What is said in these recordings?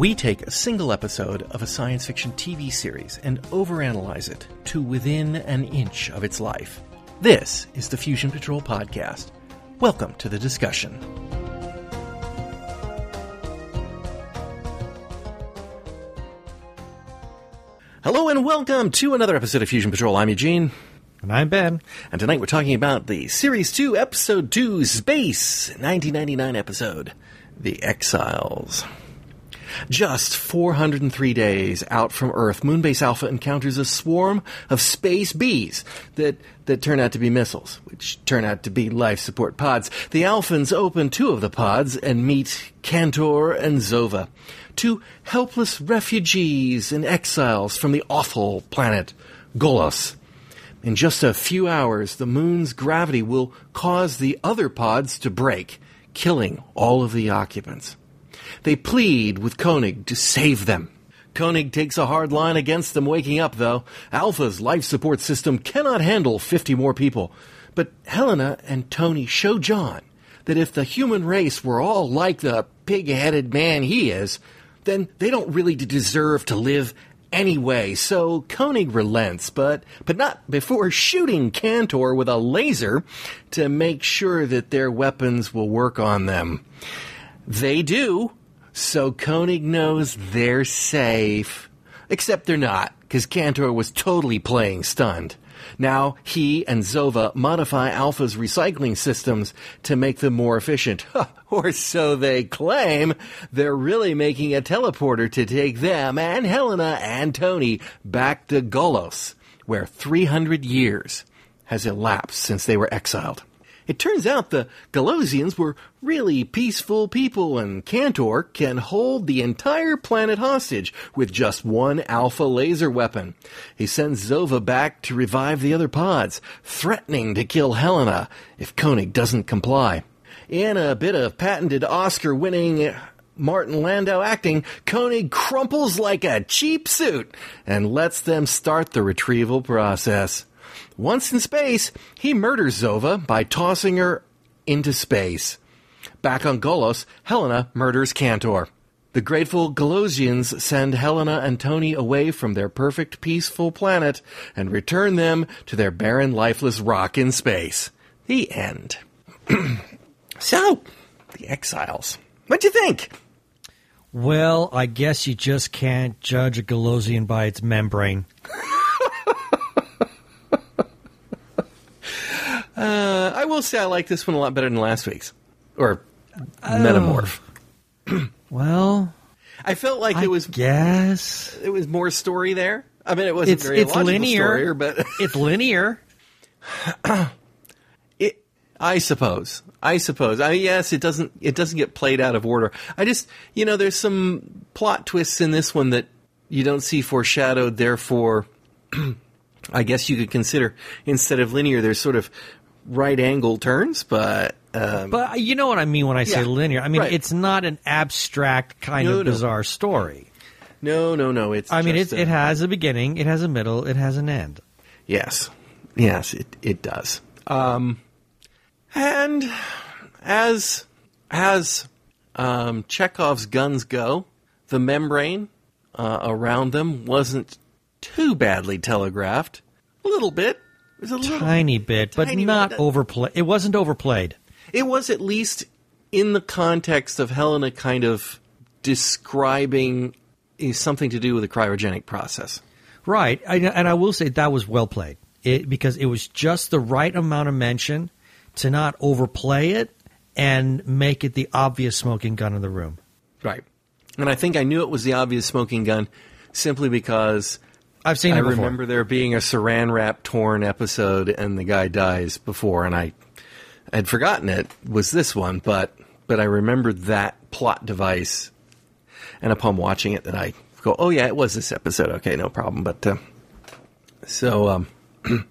We take a single episode of a science fiction TV series and overanalyze it to within an inch of its life. This is the Fusion Patrol Podcast. Welcome to the discussion. Hello and welcome to another episode of Fusion Patrol. I'm Eugene. And I'm Ben. And tonight we're talking about the Series 2, Episode 2, Space, 1999 episode, The Exiles. Just 403 days out from Earth, Moonbase Alpha encounters a swarm of space bees that, that turn out to be missiles, which turn out to be life support pods. The Alphans open two of the pods and meet Cantar and Zova, two helpless refugees and exiles from the awful planet Golos. In just a few hours, the moon's gravity will cause the other pods to break, killing all of the occupants. They plead with Koenig to save them. Koenig takes a hard line against them waking up, though. Alpha's life support system cannot handle 50 more people. But Helena and Tony show John that if the human race were all like the pig headed man he is, then they don't really deserve to live anyway. So Koenig relents, but, but not before shooting Cantar with a laser to make sure that their weapons will work on them. They do, so Koenig knows they're safe. Except they're not, because Cantar was totally playing stunned. Now he and Zova modify Alpha's recycling systems to make them more efficient. or so they claim. They're really making a teleporter to take them and Helena and Tony back to Golos, where 300 years has elapsed since they were exiled. It turns out the Golosians were really peaceful people, and Cantar can hold the entire planet hostage with just one alpha laser weapon. He sends Zova back to revive the other pods, threatening to kill Helena if Koenig doesn't comply. In a bit of patented Oscar winning Martin Landau acting, Koenig crumples like a cheap suit and lets them start the retrieval process. Once in space, he murders Zova by tossing her into space. Back on Golos, Helena murders Cantar. The grateful Golosians send Helena and Tony away from their perfect, peaceful planet and return them to their barren, lifeless rock in space. The end. so, the exiles. What'd you think? Well, I guess you just can't judge a Golosian by its membrane. Uh, I will say I like this one a lot better than last week's or Metamorph. Well, I felt like I it was guess it was more story there. I mean, it wasn't it's very it's linear, story, but it's linear. it. I suppose. I suppose. I yes, it doesn't. It doesn't get played out of order. I just, you know, there's some plot twists in this one that you don't see foreshadowed. Therefore, I guess you could consider instead of linear, there's sort of right angle turns, but um, But you know what I mean when I say Yeah, linear. I mean right. it's not an abstract kind No, of no. bizarre story. no, no, no. It's. I mean, it, a- it has a beginning, it has a middle, it has an end. Yes, yes, it it does. Um, and as as um, Chekhov's guns go, the membrane uh, around them wasn't too badly telegraphed. A little bit. It was a little. Tiny bit, but Tiny not bit. overplay. It wasn't overplayed. It was at least in the context of Helena kind of describing something to do with the cryogenic process. Right, I, and I will say that was well played it, because it was just the right amount of mention to not overplay it and make it the obvious smoking gun in the room. Right. And I think I knew it was the obvious smoking gun simply because I've seen I it before. remember there being a saran wrap torn episode and the guy dies before, and I had forgotten it was this one, but but I remembered that plot device, and upon watching it, that I go, oh yeah, it was this episode. Okay, no problem. But uh, so um,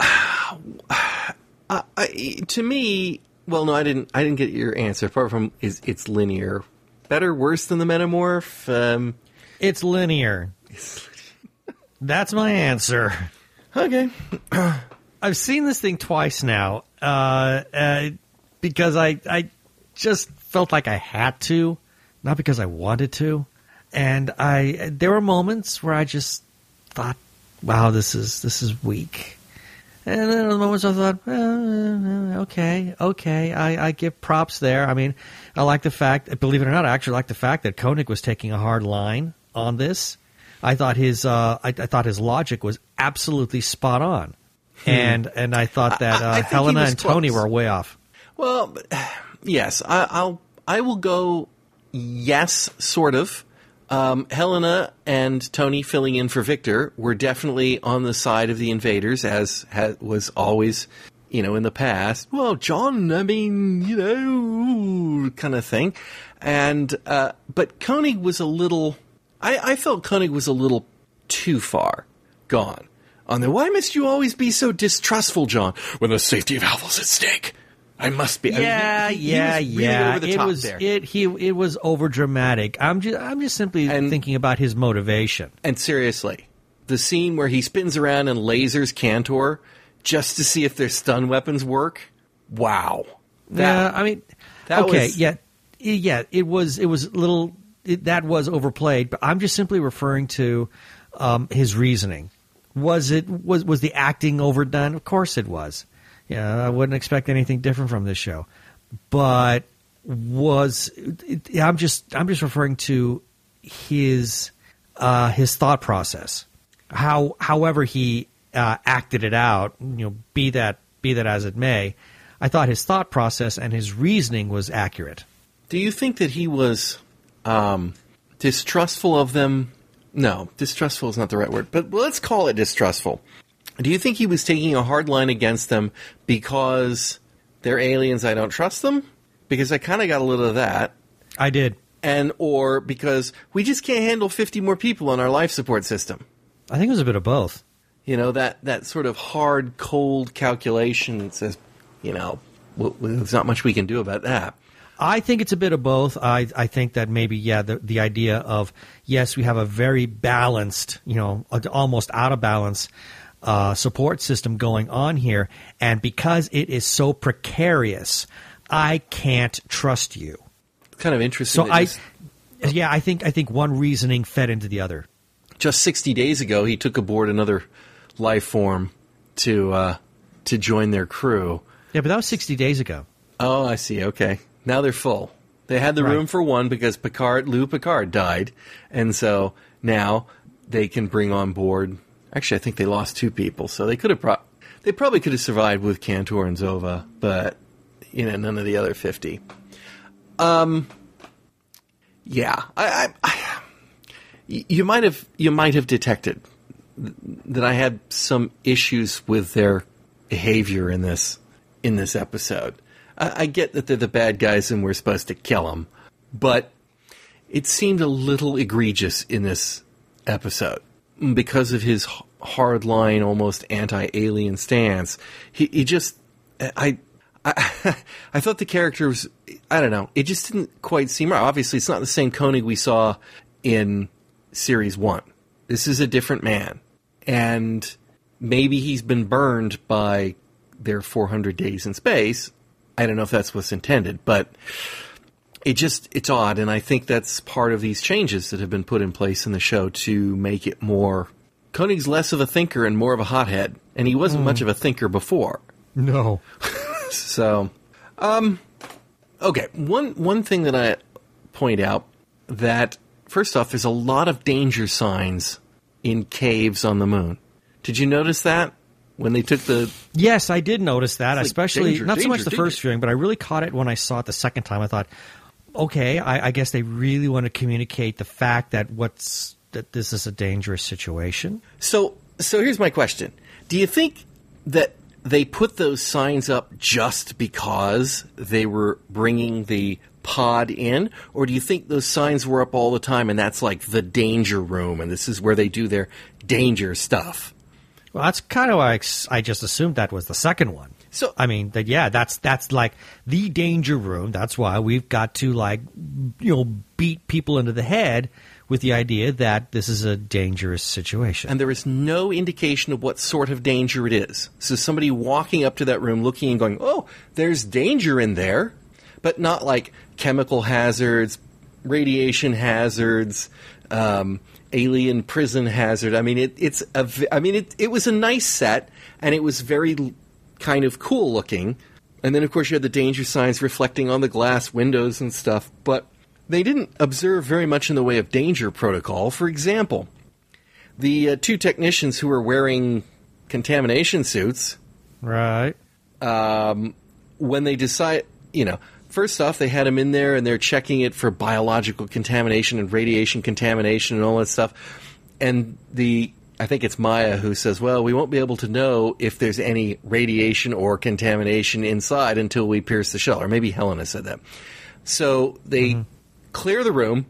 I, I, to me, well, no, I didn't. I didn't get your answer. Apart from is it's linear, better, worse than the Metamorph. Um, It's linear. That's my answer. okay, I've seen this thing twice now uh, uh, because I I just felt like I had to not because I wanted to. And I there were moments where I just thought, "Wow, this is this is weak." And then other moments I thought, eh, okay, okay, I, I give props there. I mean, I like the fact, believe it or not, I actually like the fact that Koenig was taking a hard line on this. I thought his uh, I, I thought his logic was absolutely spot on, and and I thought that I- I uh, he Helena and Tony were way off. Well, but, yes, I, I'll I will go yes, sort of. Um, Helena and Tony filling in for Victor were definitely on the side of the invaders, as ha- was always, you know, in the past. Well, John, I mean, you know, kind of thing. And uh, but Koenig was a little. I, I felt Koenig was a little too far gone on the. Why must you always be so distrustful, John? When the safety of Alpha's at stake. I must be. I mean, Yeah, he- he yeah, was really yeah. It was there. it he it was over dramatic. I'm just I'm just simply And- thinking about his motivation. And seriously, the scene where he spins around and lasers Cantar just to see if their stun weapons work. Wow. yeah, I mean, that okay, was- yeah, yeah. It was it was a little that was overplayed, but I'm just simply referring to um, his reasoning. Was it was was the acting overdone? Of course it was. Yeah, I wouldn't expect anything different from this show, but was I'm just I'm just referring to his uh, his thought process. How however he uh, acted it out, you know, be that be that as it may, I thought his thought process and his reasoning was accurate. Do you think that he was um, distrustful of them? No, distrustful is not the right word, but let's call it distrustful. Do you think he was taking a hard line against them because they're aliens? I don't trust them because I kind of got a little of that. I did. and or because we just can't handle 50 more people on our life support system. I think it was a bit of both. You know, that, that sort of hard, cold calculation that says, you know, w- w- there's not much we can do about that. I think it's a bit of both. I, I think that maybe, yeah, the, the idea of, yes, we have a very balanced, you know, almost out of balance uh, support system going on here. And because it is so precarious, I can't trust you. Kind of interesting. So I, just, yeah, I think I think one reasoning fed into the other. just 60 days ago, he took aboard another life form to uh, to join their crew. Yeah, but that was sixty days ago. Oh, I see. Okay. Now they're full. They had the Right. room for one because Picard, Lou Picard died. And so now they can bring on board. Actually, I think they lost two people. So they could have pro- they probably could have survived with Cantar and Zova, but you know, none of the other 50. Um yeah, I, I, I you might have you might have detected that I had some issues with their behavior in this in this episode. I, I get that they're the bad guys and we're supposed to kill them, but it seemed a little egregious in this episode because of his h- hardline, almost anti-alien stance. He, he just, I, I, I thought the character was, I don't know, it just didn't quite seem right. Obviously, it's not the same Koenig we saw in series one. This is a different man, and maybe he's been burned by their 400 days in space. I don't know if that's what's intended, but it just it's odd and i think that's part of these changes that have been put in place in the show to make it more koenig's less of a thinker and more of a hothead and he wasn't much of a thinker before. No. so um okay one one thing that i point out that first off there's a lot of danger signs in caves on the moon. Did you notice that when they took the Yes, I did notice that, like especially danger, not so much danger, the first danger. viewing, but I really caught it when I saw it the second time. I thought, okay, I, I guess they really want to communicate the fact that what's that this is a dangerous situation. So, so here's my question: Do you think that they put those signs up just because they were bringing the pod in, or do you think those signs were up all the time and that's like the danger room, and this is where they do their danger stuff? Well, that's kind of why I, I just assumed that was the second one. So- I mean, that yeah, that's that's like the danger room. That's why we've got to like you know beat people into the head with the idea that this is a dangerous situation. And there is no indication of what sort of danger it is. So somebody walking up to that room, looking and going, "Oh, there's danger in there," but not like chemical hazards, radiation hazards, um, alien prison hazard. I mean, it, it's a. I mean, it it was a nice set, and it was very kind of cool looking. And then, of course, you had the danger signs reflecting on the glass windows and stuff. But they didn't observe very much in the way of danger protocol. For example, the uh, two technicians who were wearing contamination suits Right. when they decide, you know, first off, they had them in there and they're checking it for biological contamination and radiation contamination and all that stuff. And the, I think it's Maya who says, well, we won't be able to know if there's any radiation or contamination inside until we pierce the shell. Or maybe Helena said that. So they mm-hmm. clear the room,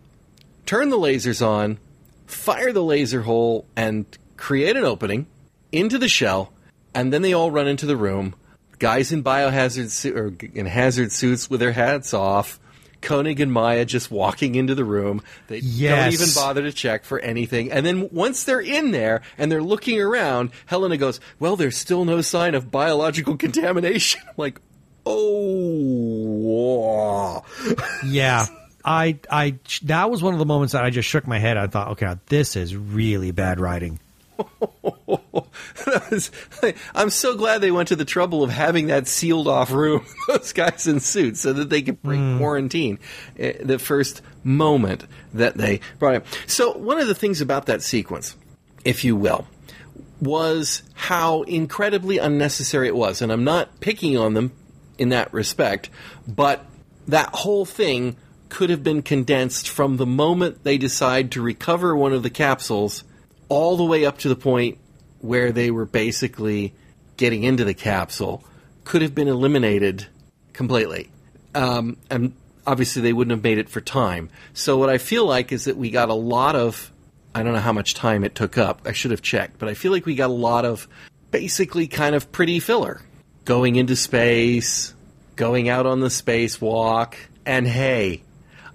turn the lasers on, fire the laser hole, and create an opening into the shell, and then they all run into the room. Guys in biohazard su- or in hazard suits with their hats off. Koenig and Maya just walking into the room. They don't even bother to check for anything. And then once they're in there and they're looking around, Helena goes, "Well, there's still no sign of biological contamination." like, oh, Yeah. I, I, that was one of the moments that I just shook my head. I thought, okay, this is really bad writing. That was- I'm so glad they went to the trouble of having that sealed off room, those guys in suits, so that they could break quarantine uh, the first moment that they brought it. So, one of the things about that sequence, if you will, was how incredibly unnecessary it was. And I'm not picking on them in that respect, but that whole thing could have been condensed from the moment they decide to recover one of the capsules all the way up to the point where they were basically getting into the capsule could have been eliminated completely. Um, and obviously, they wouldn't have made it for time. So, what I feel like is that we got a lot of. I don't know how much time it took up. I should have checked, but I feel like we got a lot of basically kind of pretty filler. Going into space, going out on the spacewalk, and hey,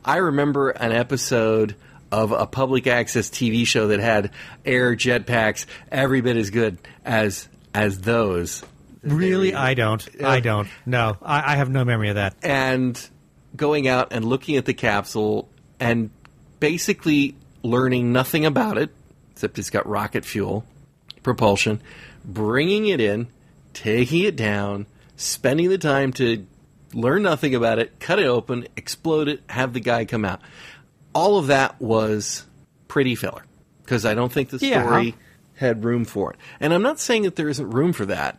I remember an episode of a public access TV show that had air jetpacks every bit as good as as those. Really? I don't. I don't. No. I, I have no memory of that. and going out and looking at the capsule and basically learning nothing about it except it's got rocket fuel propulsion bringing it in taking it down spending the time to learn nothing about it cut it open explode it have the guy come out all of that was pretty filler because i don't think the Yeah. story had room for it and i'm not saying that there isn't room for that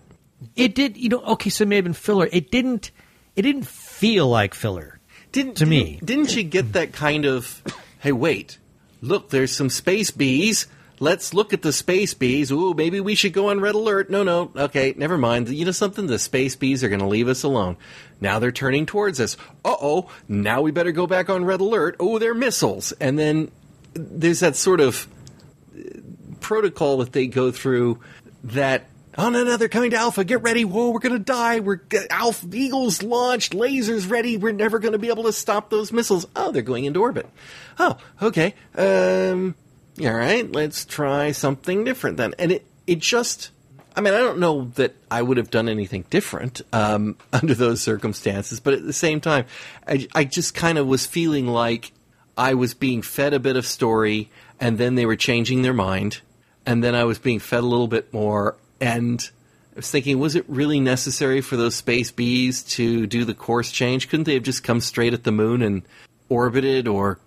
It did, you know, okay, so it may have been filler. It didn't, it didn't feel like filler. Didn't To me. didn't, didn't you get that kind of? Hey, wait! Look, there's some space bees. Let's look at the space bees. Ooh, maybe we should go on red alert. No, no, okay, never mind. You know something? The space bees are going to leave us alone. Now they're turning towards us. Uh oh! Now we better go back on red alert. Oh, they're missiles. And then there's that sort of protocol that they go through that oh no no they're coming to alpha get ready whoa we're gonna die we're alpha eagles launched lasers ready we're never gonna be able to stop those missiles oh they're going into orbit oh okay um all right let's try something different then and it it just I mean, I don't know that I would have done anything different um, under those circumstances, but at the same time, I, I just kind of was feeling like I was being fed a bit of story, and then they were changing their mind, and then I was being fed a little bit more, and I was thinking, was it really necessary for those space bees to do the course change? Couldn't they have just come straight at the moon and orbited, or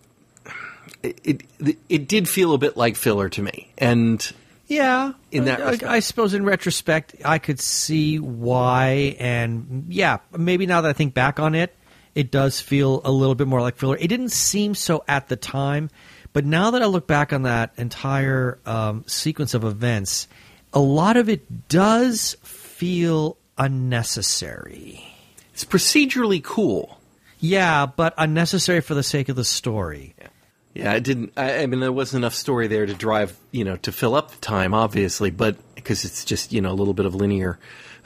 it it, it did feel a bit like filler to me, and Yeah, In that I, respect. I suppose in retrospect, I could see why, and yeah, maybe now that I think back on it, it does feel a little bit more like filler. It didn't seem so at the time, but now that I look back on that entire um, sequence of events, a lot of it does feel unnecessary. it's procedurally cool. Yeah, but unnecessary for the sake of the story. Yeah, it didn't. I, I mean, there wasn't enough story there to drive, you know, to fill up the time, obviously, but because it's just, you know, a little bit of linear.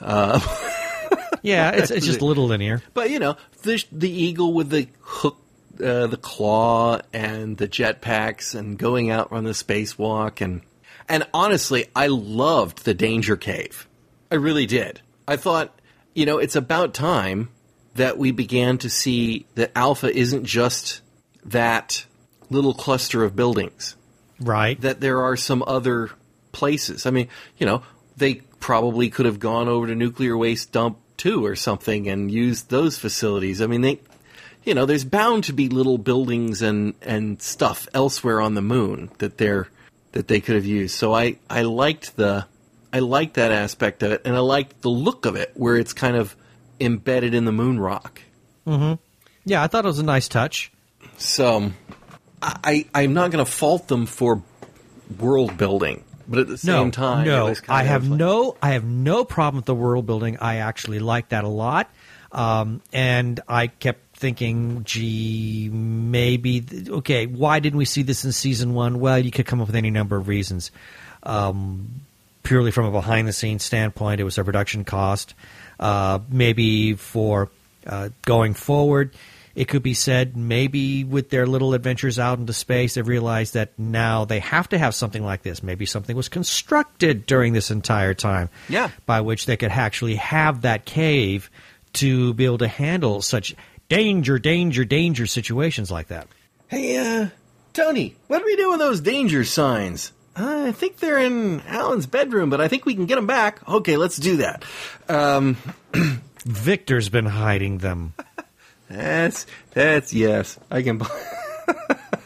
Yeah, it's, it's just a little linear. But you know, the the eagle with the hook, uh, the claw, and the jetpacks, and going out on the spacewalk, and and honestly, I loved the danger cave. I really did. I thought, you know, it's about time that we began to see that Alpha isn't just that little cluster of buildings. Right. That there are some other places. I mean, you know, they probably could have gone over to nuclear waste dump two or something and used those facilities. I mean, they, you know, there's bound to be little buildings and and stuff elsewhere on the moon that they're that they could have used. So I I liked the I liked that aspect of it, and I liked the look of it, where it's kind of embedded in the moon rock. Mm-hmm. Yeah, I thought it was a nice touch. So I I'm not going to fault them for world building, but at the same no, time, no, I have like- no, I have no problem with the world building. I actually like that a lot, um, and I kept thinking, gee, maybe okay. Why didn't we see this in season one? Well, you could come up with any number of reasons. Um, purely from a behind the scenes standpoint, it was a production cost. Uh, maybe for uh, going forward, it could be said maybe with their little adventures out into space, they've realized that now they have to have something like this. Maybe something was constructed during this entire time. Yeah. By which they could actually have that cave to be able to handle such danger, danger, danger situations like that. Hey, uh, Tony, what do we do with those danger signs? Uh, I think they're in Alan's bedroom, but I think we can get them back. Okay, let's do that. Um, Victor's been hiding them. That's that's yes. I can. buy,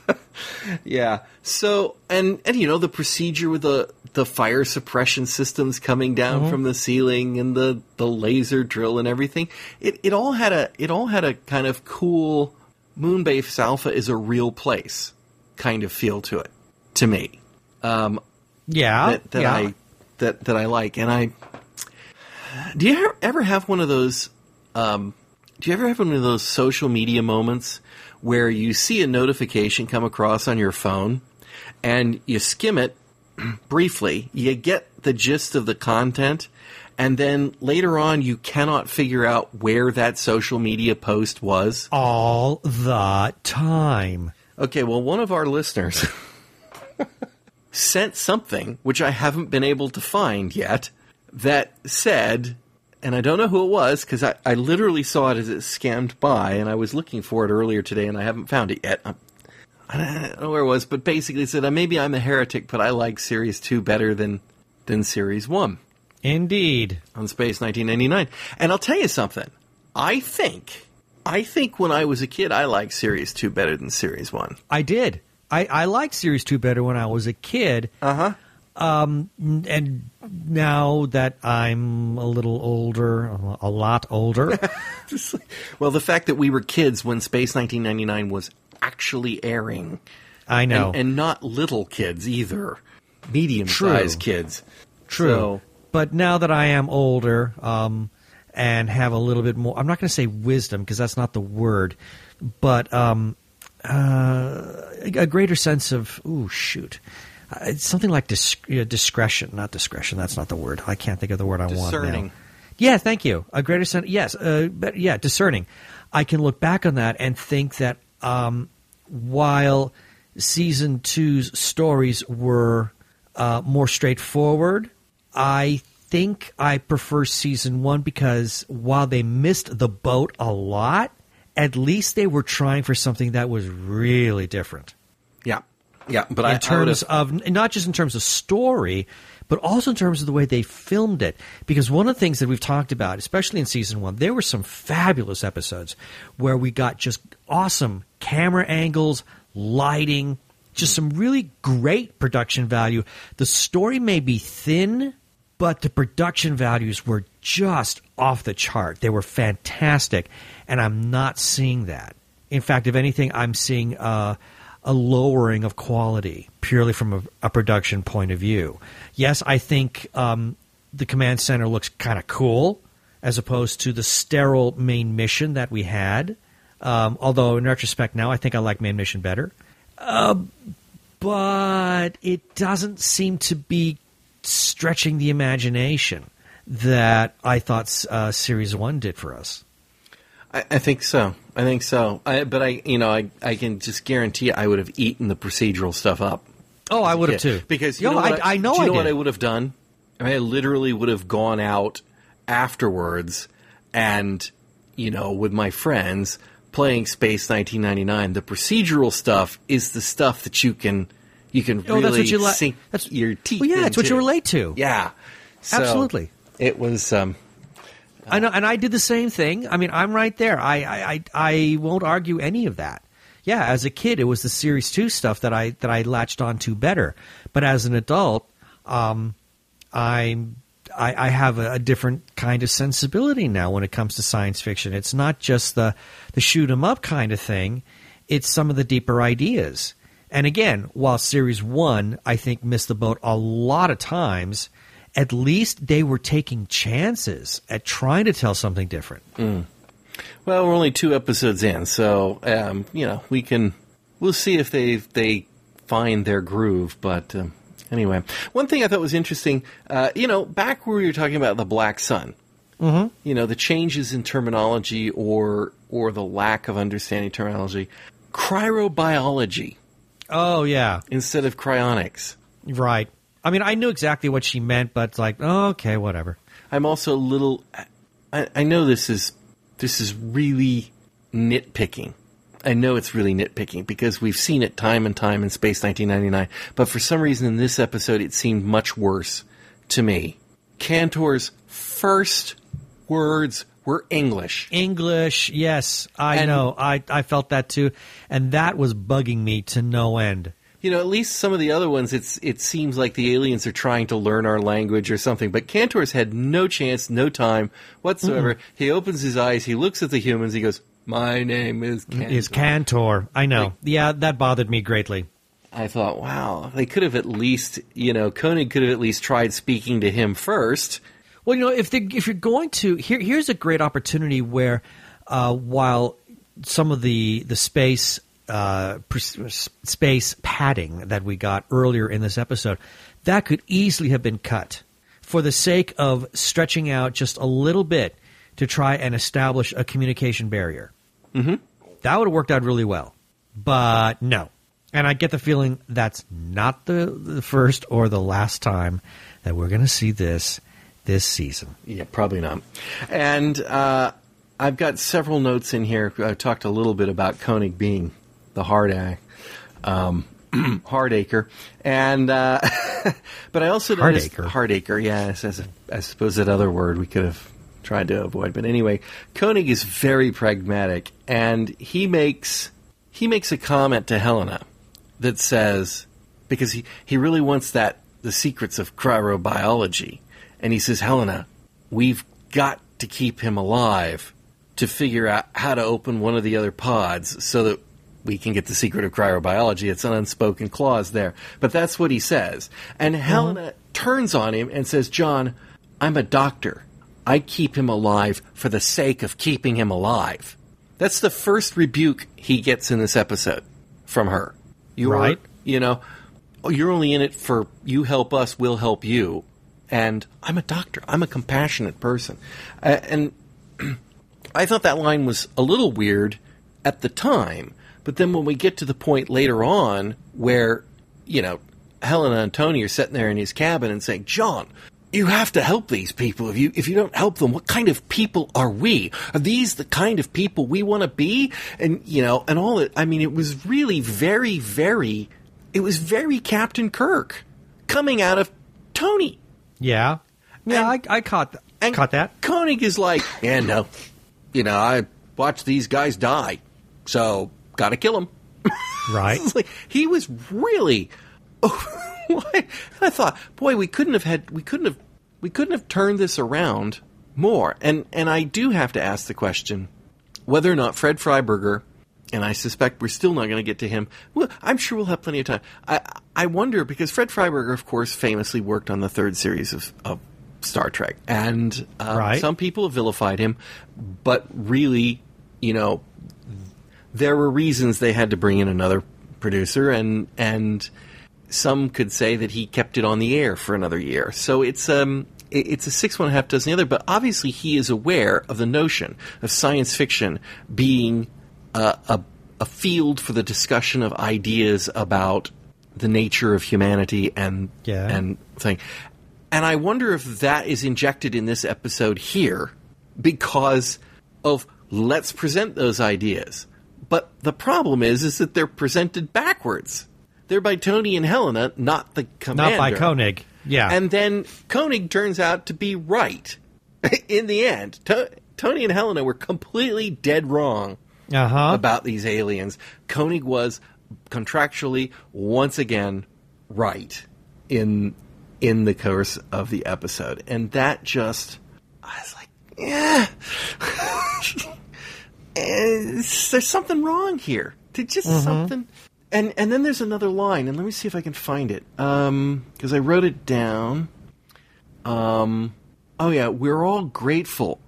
yeah. So and and you know the procedure with the the fire suppression systems coming down from the ceiling and the the laser drill and everything. It it all had a it all had a kind of cool Moonbase Alpha is a real place kind of feel to it to me. Um, Yeah. that, that yeah. I that that I like. And I do you ever, ever have one of those? Um, do you ever have one of those social media moments where you see a notification come across on your phone and you skim it briefly, you get the gist of the content, and then later on you cannot figure out where that social media post was? all the time. Okay, well, one of our listeners sent something, which I haven't been able to find yet, that said, and I don't know who it was because I, I literally saw it as it scammed by, and I was looking for it earlier today, and I haven't found it yet. I'm, I don't know where it was, but basically it said, uh, maybe I'm a heretic, but I like Series 2 better than, than Series 1 Indeed. on Space 1999. And I'll tell you something. I think, I think when I was a kid, I liked Series 2 better than Series 1. I did. I, I liked Series 2 better when I was a kid. Uh huh. Um, and now that I'm a little older, a lot older, Well, the fact that we were kids when Space 1999 was actually airing, I know. and, and not little kids either, medium-sized kids. True. So, But now that I am older um, and have a little bit more, I'm not going to say wisdom because that's not the word, but um, uh, a greater sense of, ooh, shoot. It's something like dis- discretion, not discretion. That's not the word. I can't think of the word I want Discerning. Yeah, thank you. A greater sense. Yes, uh, but yeah, discerning. I can look back on that and think that um, while season two's stories were uh, more straightforward, I think I prefer season one because while they missed the boat a lot, at least they were trying for something that was really different yeah. But in I terms would've- of not just in terms of story, but also in terms of the way they filmed it. Because one of the things that we've talked about, especially in season one, there were some fabulous episodes where we got just awesome camera angles, lighting, just some really great production value. The story may be thin, but the production values were just off the chart. They were fantastic, and I'm not seeing that. In fact, if anything, I'm seeing uh, a lowering of quality purely from a, a production point of view. Yes, I think um, the command center looks kind of cool as opposed to the sterile main mission that we had. Um, although in retrospect now, I think I like main mission better. Uh, but it doesn't seem to be stretching the imagination that I thought uh, Series One did for us. I, I think so. I think so. I, but I, you know, I, I can just guarantee I would have eaten the procedural stuff up. Oh, I would have too. Because you Yo, know what I, I know do you I know what I would have done? I, mean, I literally would have gone out afterwards and you know with my friends playing Space 1999. The procedural stuff is the stuff that you can you can Oh, really that's what you li- sink that's- your teeth. Well, yeah, it's what you relate to. Yeah, So, Absolutely. It was. Um, I know, and I did the same thing. I mean, I'm right there. I, I, I, I won't argue any of that. Yeah, as a kid, it was the Series Two stuff that I that I latched onto better. But as an adult, um, I'm I, I have a, a different kind of sensibility now when it comes to science fiction. It's not just the the shoot 'em up kind of thing. It's some of the deeper ideas. And again, while Series One, I think missed the boat a lot of times. At least they were taking chances at trying to tell something different. well, we're only two episodes in, so um, you know we can. We'll see if they they find their groove. But um, anyway, one thing I thought was interesting. Uh, you know, back where we were talking about the Black Sun. Mm-hmm. you know the changes in terminology or or the lack of understanding terminology cryobiology Oh yeah, instead of cryonics right. I mean, I knew exactly what she meant, but it's like, oh, okay, whatever. i'm also a little I, I know this is this is really nitpicking i know it's really nitpicking because we've seen it time and time in space 1999 but for some reason in this episode it seemed much worse to me cantar's first words were english English, yes, I And- know. I I felt that too, and that was bugging me to no end. You know, at least some of the other ones, it's it seems like the aliens are trying to learn our language or something. But Cantar's had no chance, no time whatsoever. He opens his eyes, he looks at the humans, he goes, "My name is Cantar." Is Cantar? I know. Like- yeah, that bothered me greatly. I thought, wow, they could have at least, you know, Koenig could have at least tried speaking to him first. Well, you know, if they, if you're going to here, here's a great opportunity where, uh, while some of the the space uh, space padding that we got earlier in this episode, that could easily have been cut for the sake of stretching out just a little bit to try and establish a communication barrier. Mm-hmm. That would have worked out really well, but no. And I get the feeling that's not the, the first or the last time that we're going to see this this season. Yeah, probably not. And uh, I've got several notes in here. I talked a little bit about Koenig being the hard act, um, Hardacre, and uh, but I also noticed Hardacre. Hardacre. Yes, as a, I suppose that other word we could have tried to avoid. But anyway, Koenig is very pragmatic, and he makes he makes a comment to Helena that says because he, he really wants that the secrets of cryobiology and he says helena we've got to keep him alive to figure out how to open one of the other pods so that we can get the secret of cryobiology it's an unspoken clause there but that's what he says and helena turns on him and says john i'm a doctor i keep him alive for the sake of keeping him alive that's the first rebuke he gets in this episode from her you are- Right. you know, oh, you're only in it for you help us, we'll help you. And I'm a doctor. I'm a compassionate person. Uh, and I thought that line was a little weird at the time. But then when we get to the point later on where, you know, Helena and Tony are sitting there in his cabin and saying, John, you have to help these people. If you if you don't help them, what kind of people are we? Are these the kind of people we want to be? And you know, and all it. I mean, it was really very, very. It was very Captain Kirk coming out of Tony. Yeah, yeah, And- I, I caught th- And caught that. Koenig is like, yeah, no, you know, I watched these guys die, so gotta kill him. Right. Like he was really. I thought, boy, we couldn't have had, we couldn't have, we couldn't have turned this around more. And and I do have to ask the question whether or not Fred Freiberger, and I suspect we're still not going to get to him. Well, I'm sure we'll have plenty of time. I I wonder because Fred Freiberger, of course, famously worked on the third series of. of Star Trek, and uh, Right. some people have vilified him, but really, you know, there were reasons they had to bring in another producer, and and some could say that he kept it on the air for another year. So it's um it's a six one half dozen the other, but obviously he is aware of the notion of science fiction being a, a a field for the discussion of ideas about the nature of humanity and Yeah. and thing. And I wonder if that is injected in this episode here because of let's present those ideas. But the problem is, is that they're presented backwards. They're by Tony and Helena, not the commander. Not by Koenig. Yeah. And then Koenig turns out to be right in the end. To- Tony and Helena were completely dead wrong uh huh. about these aliens. Koenig was contractually once again right in in the course of the episode, and that just I was like, yeah, Eh, there's something wrong here. There's just mm-hmm. something. And and then there's another line, and let me see if I can find it, um, because I wrote it down. Um, oh yeah, we're all grateful,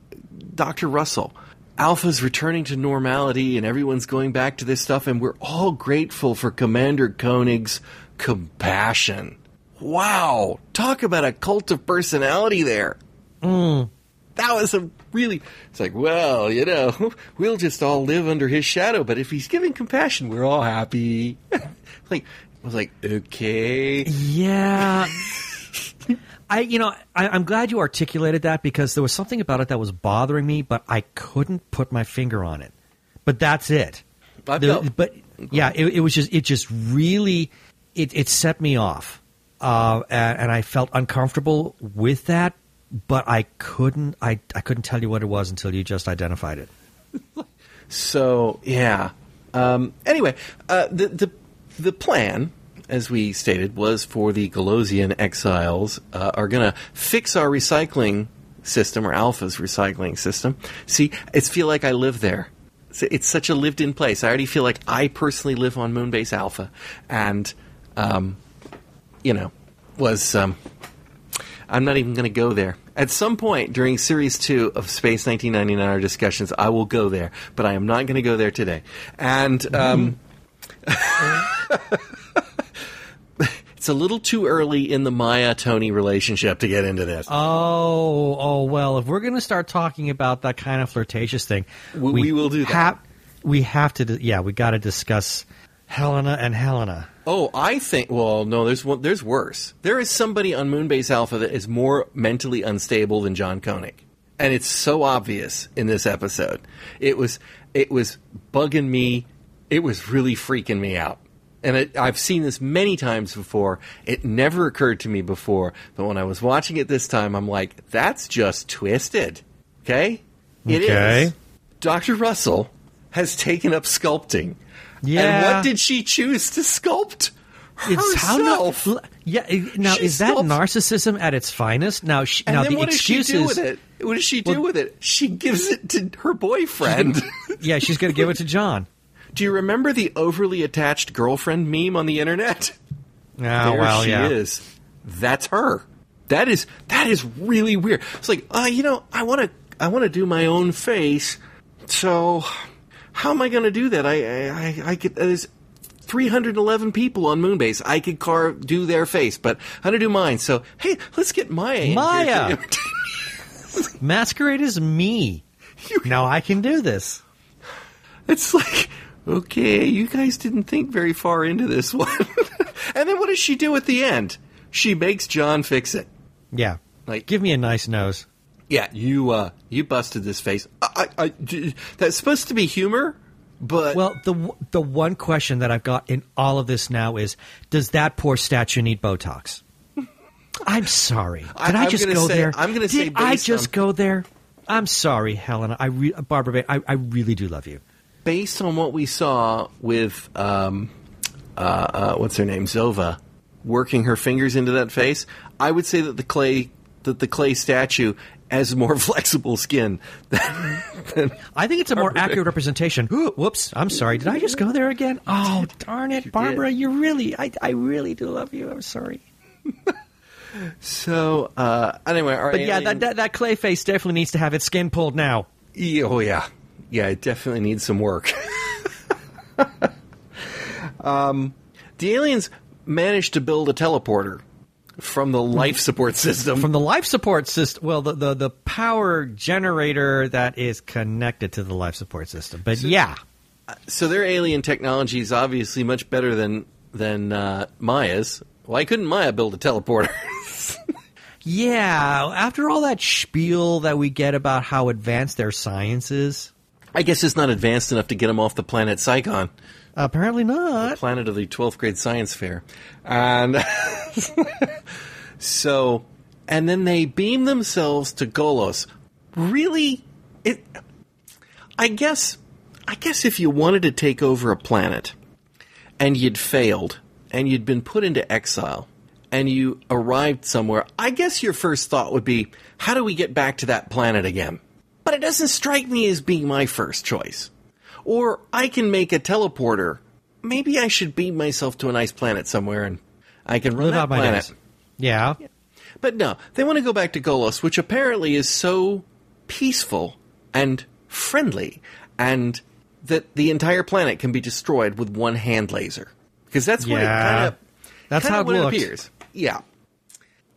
Doctor Russell. Alpha's returning to normality, and everyone's going back to this stuff, and we're all grateful for Commander Koenig's compassion. Wow, talk about a cult of personality there. Mm. That was a really. It's like, well, you know, we'll just all live under his shadow, but if he's giving compassion, we're all happy. like, I was like, okay. Yeah. I, you know, I, I'm glad you articulated that because there was something about it that was bothering me, but I couldn't put my finger on it. But that's it. The- but yeah, it, it was just, it just really, it, it set me off, uh, and, and I felt uncomfortable with that. But I couldn't, I, I couldn't tell you what it was until you just identified it. So yeah. Um, anyway, uh, the the the plan, as we stated, was for the Golosian exiles uh, are going to fix our recycling system or Alpha's recycling system. See, it's feel like I live there. It's, it's such a lived-in place. I already feel like I personally live on Moonbase Alpha, and um, you know, was um, I'm not even going to go there. At some point during Series 2 of Space 1999, our discussions, I will go there, but I am not going to go there today. And um, it's a little too early in the Maya Tony relationship to get into this. Oh, oh well. If we're going to start talking about that kind of flirtatious thing, We- we will do that. Have, we have to. Yeah, we got to discuss Helena and Helena. Oh, I think. Well, no, there's one, there's worse. There is somebody on Moonbase Alpha that is more mentally unstable than John Koenig, and it's so obvious in this episode. It was it was bugging me. It was really freaking me out. And it, I've seen this many times before. It never occurred to me before, but when I was watching it this time, I'm like, that's just twisted. Okay, It is. Okay. Dr. Russell has taken up sculpting. Yeah. And what did she choose to sculpt? It's how Herself. no, yeah. Now She is that sculpts- narcissism at its finest? Now, she, and now then the what does she do with it? What does she do Well- with it? She gives it to her boyfriend. Yeah, she's going to give it to John. do you remember the overly attached girlfriend meme on the internet? Oh there well, she yeah. is. That's her. That is that is really weird. It's like, uh, you know, I want to I want to do my own face. So, how am I going to do that? I I I, could there's 311 people on Moonbase. I could carve do their face, but how to do mine? So, hey, let's get Maya. in Maya! Masquerade is me. You, Now I can do this. It's like, okay, you guys didn't think very far into this one. and then what does she do at the end? She makes John fix it. Yeah. Like- give me a nice nose. Yeah, you uh, you busted this face. I, I, I- that's supposed to be humor, but Well, the the one question that I've got in all of this now is: Does that poor statue need Botox? I'm sorry. Did I- just go say- there? I'm gonna say Did I just on- go there? I'm sorry, Helena. I re- Barbara, Bain, I, I really do love you. based on what we saw with um, uh, uh, what's her name, Zova, working her fingers into that face, I would say that the clay that the clay statue has more flexible skin I think it's a more Barbara accurate representation. Whoops! I'm sorry. Did I just go there again? Oh, darn it, Barbara! You really, I, I really do love you. I'm sorry. so. Uh, anyway, our But yeah, that, that that clay face definitely needs to have its skin pulled now. Yeah, oh yeah, yeah. It definitely needs some work. um, the aliens managed to build a teleporter from the life support system. from the life support system. Well, the, the the power generator that is connected to the life support system. But yeah, so their alien technology is obviously much better than than uh, Maya's. Why couldn't Maya build a teleporter? yeah. After all that spiel that we get about how advanced their science is, I guess it's not advanced enough to get them off the planet Psychon, Apparently not. planet of the 12th grade science fair. And so, and then they beam themselves to Golos. Really? It, I guess, I guess if you wanted to take over a planet and you'd failed and you'd been put into exile and you arrived somewhere, I guess your first thought would be, how do we get back to that planet again? But it doesn't strike me as being my first choice. Or I can make a teleporter. Maybe I should beam myself to a nice planet somewhere and I can run Live that out my planet. days. Yeah. But no, they want to go back to Golos, which apparently is so peaceful and friendly, and that the entire planet can be destroyed with one hand laser. Because that's what it kind of. That's how it what looked. appears. Yeah.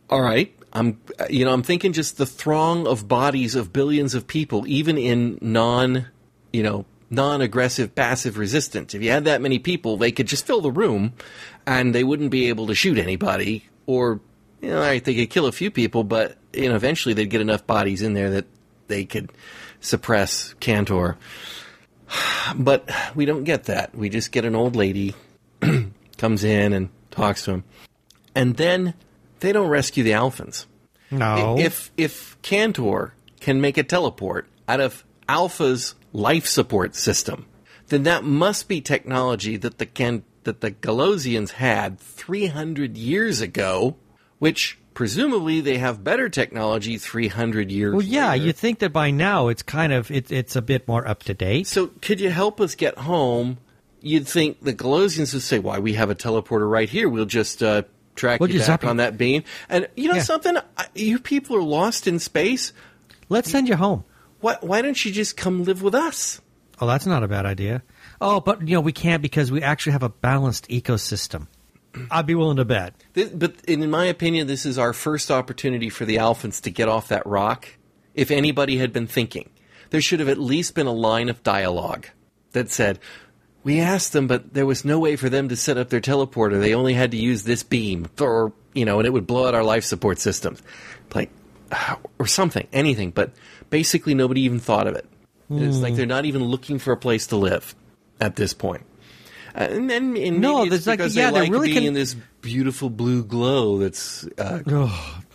All right. I'm. You know, I'm thinking just the throng of bodies of billions of people, even in non, you know, non-aggressive passive resistance. If you had that many people, they could just fill the room, and they wouldn't be able to shoot anybody, or you know, all right, they could kill a few people, but you know, eventually they'd get enough bodies in there that they could suppress Cantar. But we don't get that. We just get an old lady comes in and talks to him, and then they don't rescue the Alphans. No. If if Cantar can make a teleport out of Alpha's life support system, then that must be technology that the can that the Golosians had 300 years ago, which presumably they have better technology 300 years. well, yeah, later. you'd think that by now it's kind of it, it's a bit more up to date. So could you help us get home? You'd think the Golosians would say, "Why we have a teleporter right here? We'll just uh, track We'll you back on that beam." And you know Yeah. something? You people are lost in space. Let's send you home. Why, why don't you just come live with us? Oh, that's not a bad idea. Oh, but you know we can't because we actually have a balanced ecosystem. I'd be willing to bet. This, but in my opinion, this is our first opportunity for the Alphans to get off that rock. If anybody had been thinking, there should have at least been a line of dialogue that said, "We asked them, but there was no way for them to set up their teleporter. They only had to use this beam, or you know, and it would blow out our life support systems, like uh, or something, anything." But basically, nobody even thought of it. It's Hmm. like they're not even looking for a place to live at this point. Uh, and then and No, it's there's like- yeah, they they're like really being con- in this beautiful blue glow that's uh,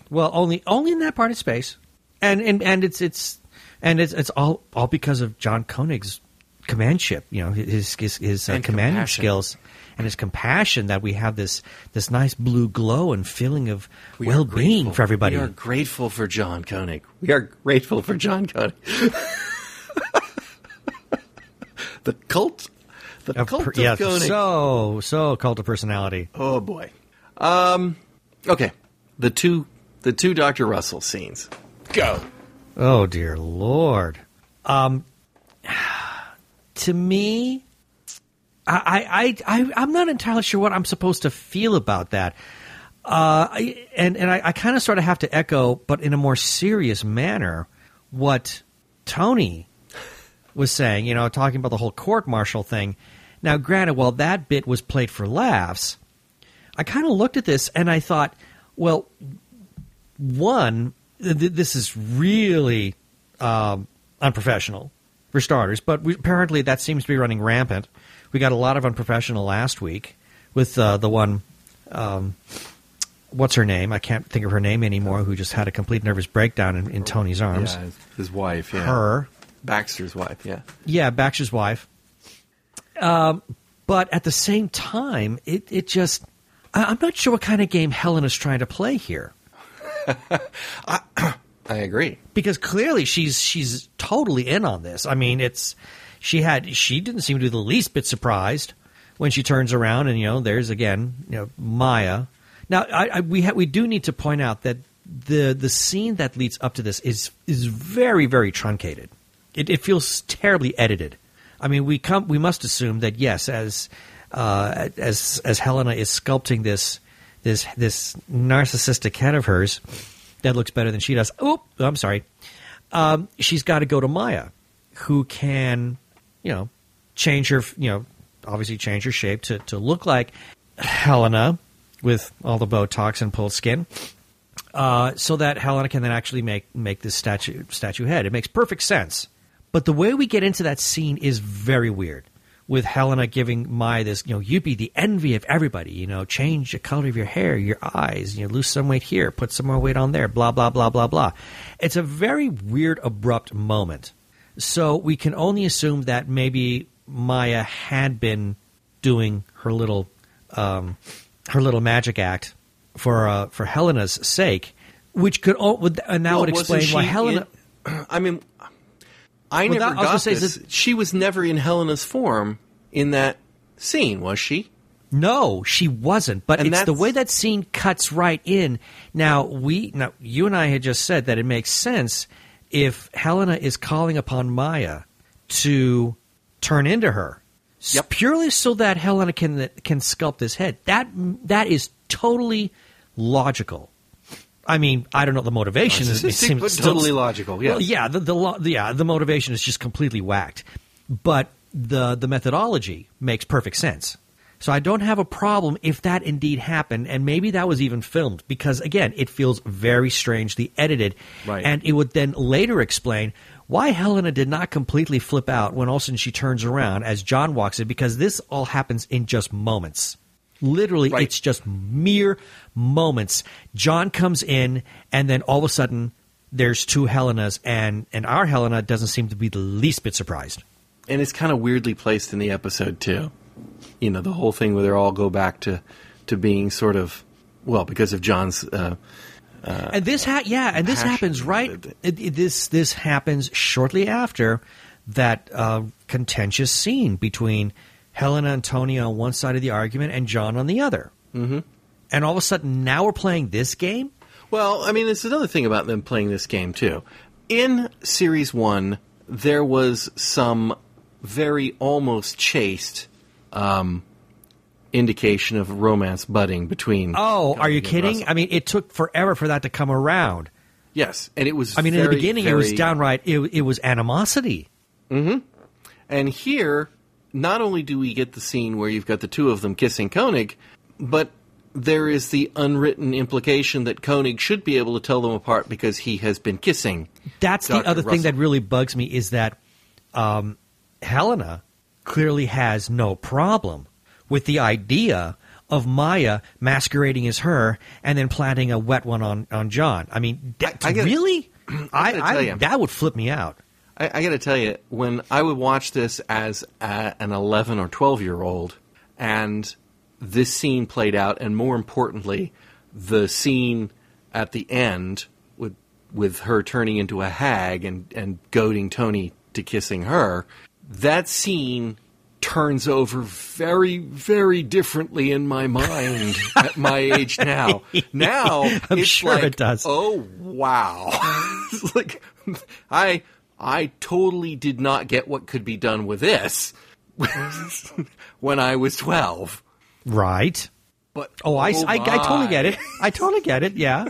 Well, only only in that part of space, and and and it's it's and it's it's all all because of John Koenig's command ship. You know his his, his uh, commanding compassion. skills and his compassion that we have this this nice blue glow and feeling of we well being for everybody. We are grateful for John Koenig. We are grateful for John Koenig. the cult, the Of cult per- of yeah, Koenig. so so cult of personality. oh boy. Um. Okay. The two, the two Doctor Russell scenes. Go. Oh dear lord. Um, to me, I, I, I, I'm not entirely sure what I'm supposed to feel about that. Uh, I- and and I, I kind of sort of have to echo, but in a more serious manner, what Tony was saying. You know, talking about the whole court martial thing. Now, granted, while that bit was played for laughs, I kind of looked at this and I thought, well, one, th- th- this is really um, unprofessional for starters, but we, apparently that seems to be running rampant. We got a lot of unprofessional last week with uh, the one, um, what's her name? I can't think of her name anymore, who just had a complete nervous breakdown in, in Tony's arms. Yeah, his, wife. Yeah. Her. Baxter's wife. Yeah. Yeah, Baxter's wife. Um, but at the same time, it, it just. I, I'm not sure what kind of game Helen is trying to play here. I agree. because clearly she's she's totally in on this. I mean, it's she had she didn't seem to be the least bit surprised when she turns around and you know there's again you know Maya. Now I, I, we ha- we do need to point out that the the scene that leads up to this is is very very truncated. It, it feels terribly edited. I mean, we come we must assume that yes, as uh, as as Helena is sculpting this this this narcissistic head of hers that looks better than she does. Oh, I'm sorry. Um, she's got to go to Maya, who can, you know, change her, you know, obviously change her shape to, to look like Helena with all the Botox and pulled skin, uh, so that Helena can then actually make make this statue statue head. It makes perfect sense. But the way we get into that scene is very weird. With Helena giving Maya this, you know, you'd be the envy of everybody, you know, change the color of your hair, your eyes, you know, lose some weight here, put some more weight on there, blah, blah, blah, blah, blah. It's a very weird, abrupt moment. So we can only assume that maybe Maya had been doing her little, um, her little magic act for uh, for Helena's sake, which could all, would, and that Well, would explain why Helena. in- I mean, I Well, never that- I was gonna got say, this. is She was never in Helena's form in that scene, was she? No, she wasn't. But And it's the way that scene cuts right in. Now we, now you and I had just said that it makes sense if Helena is calling upon Maya to turn into her, Yep. purely so that Helena can can sculpt his head. That that is totally logical. I mean, I don't know the motivation. is- it seems but still- totally logical, yes. Well, yeah, the, the lo- yeah the motivation is just completely whacked, but the the methodology makes perfect sense. So I don't have a problem if that indeed happened, and maybe that was even filmed because again, it feels very strangely edited, Right. and it would then later explain why Helena did not completely flip out when all of a sudden she turns around as John walks in because this all happens in just moments. Literally, Right. it's just mere moments. John comes in, and then all of a sudden, there's two Helenas, and and our Helena doesn't seem to be the least bit surprised. And it's kind of weirdly placed in the episode too. You know, the whole thing where they all go back to to being sort of well because of John's. Uh, and this, ha- yeah, and this happens right. It, it- this this happens shortly after that uh, contentious scene between Helen and Tony on one side of the argument and John on the other. Mm-hmm. And all of a sudden, now we're playing this game. well, I mean, it's another thing about them playing this game too. In series one, there was some very almost chaste um, indication of romance budding between. Oh, are you kidding? Russell. I mean, it took forever for that to come around. yes, and it was. I mean, in the very, beginning, it was downright. It, it was animosity. Hmm. And here, not only do we get the scene where you've got the two of them kissing Koenig, but there is the unwritten implication that Koenig should be able to tell them apart because he has been kissing. That's the Dr. other thing that really bugs me is that um, Helena clearly has no problem with the idea of Maya masquerading as her and then planting a wet one on, on John. I mean, that's I gotta- really, I, gotta I, that would flip me out. I, I got to tell you, when I would watch this as a, an 11 or 12 year old, and this scene played out, and more importantly, the scene at the end with with her turning into a hag and and goading Tony to kissing her, that scene turns over very very differently in my mind at my age now. Now I'm it's sure like, it does. Oh wow! Like I I totally did not get what could be done with this when I was twelve. Right. But Oh, I, I, I totally get it. I totally get it. Yeah.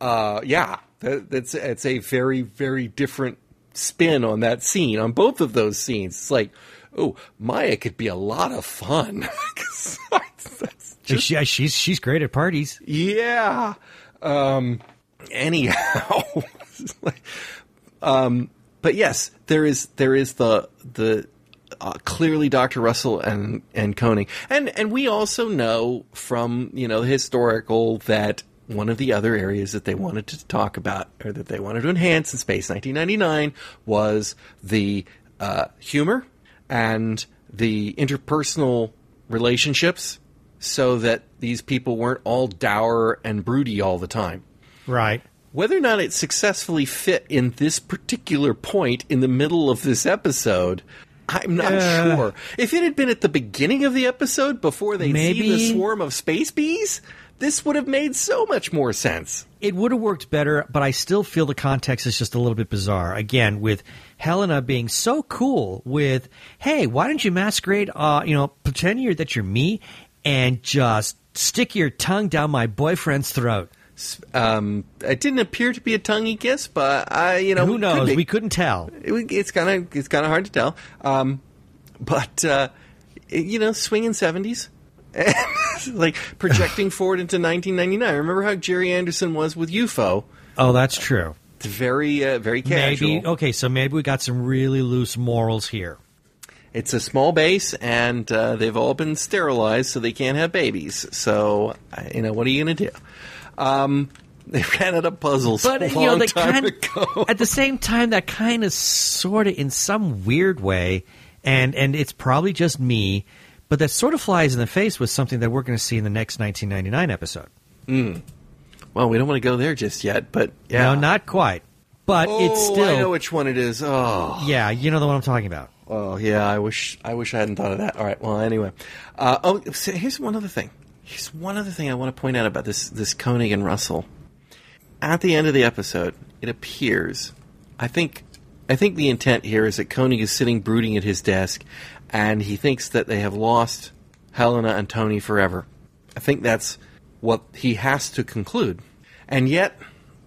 Uh, yeah, that, that's it's a very very different spin on that scene on both of those scenes. It's like, oh, Maya could be a lot of fun. Just- She, she's, she's great at parties. yeah. Um, anyhow, Like, um, but yes, there is there is the the uh, clearly Dr. Russell and and Koenig, and and we also know from you know historical that one of the other areas that they wanted to talk about or that they wanted to enhance in Space 1999 was the uh, humor and the interpersonal relationships, so that these people weren't all dour and broody all the time. Right. Whether or not it successfully fit in this particular point in the middle of this episode, I'm not Uh. sure. If it had been at the beginning of the episode before they see Maybe- the swarm of space bees, this would have made so much more sense. It would have worked better, but I still feel the context is just a little bit bizarre. Again, with Helena being so cool with, "Hey, why don't you masquerade? Uh, you know, pretend you're that you're me, and just stick your tongue down my boyfriend's throat." Um, it didn't appear to be a tonguey kiss, but I, you know, Who it could knows? We couldn't tell. It- it's kind of it's kind of hard to tell. Um, but uh, you know, swinging seventies, like projecting forward into 1999. Remember how Gerry Anderson was with UFO? Oh, that's true. It's very, uh, very casual. Maybe okay, so maybe we got some really loose morals here. It's a small base, and uh, they've all been sterilized, so they can't have babies. So, uh, you know, what are you going to do? Um, they ran out of puzzles But a you long know, they time kind ago. at the same time that kind of sort of in some weird way, and and it's probably just me, but that sort of flies in the face with something that we're going to see in the next 1999 episode. well, we don't want to go there just yet, but yeah, No, not quite, but Oh, it's still I know which one it is. Oh, yeah, you know the one I'm talking about. oh, yeah. I wish, I wish I hadn't thought of that. All right. Well, anyway. Uh, oh, so here's one other thing. Here's one other thing I want to point out about this this Koenig and Russell. At the end of the episode, it appears. I think, I think the intent here is that Koenig is sitting brooding at his desk, and he thinks that they have lost Helena and Tony forever. I think that's what he has to conclude. And yet,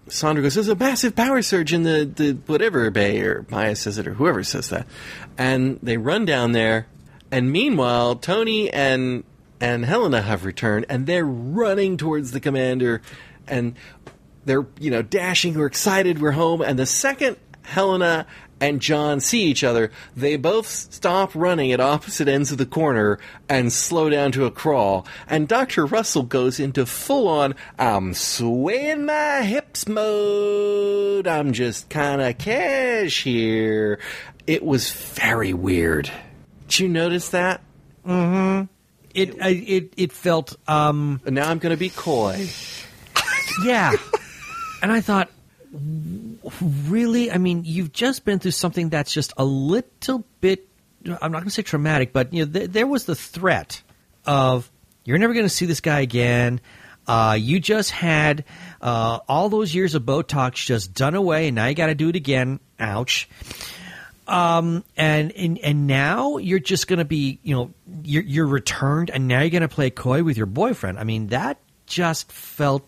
Sandra goes, There's a massive power surge in the, the whatever bay, or Maya says it, or whoever says that. And they run down there, and meanwhile, Tony and and Helena have returned, and they're running towards the commander, and they're you know dashing. We're excited. We're home. And the second Helena and John see each other, they both stop running at opposite ends of the corner and slow down to a crawl. And Dr. Russell goes into full on, I'm swaying my hips mode. I'm just kind of cash here. It was very weird. Did you notice that? Hmm. It I, it it felt um And now I'm going to be coy. yeah, and I thought really, I mean, you've just been through something that's just a little bit. I'm not going to say traumatic, but you know, th- there was the threat of you're never going to see this guy again. Uh, you just had uh, all those years of Botox just done away, and now you got to do it again. Ouch. Um, and, and and now you're just going to be, you know, you're, you're returned, and now you're going to play coy with your boyfriend. I mean, that just felt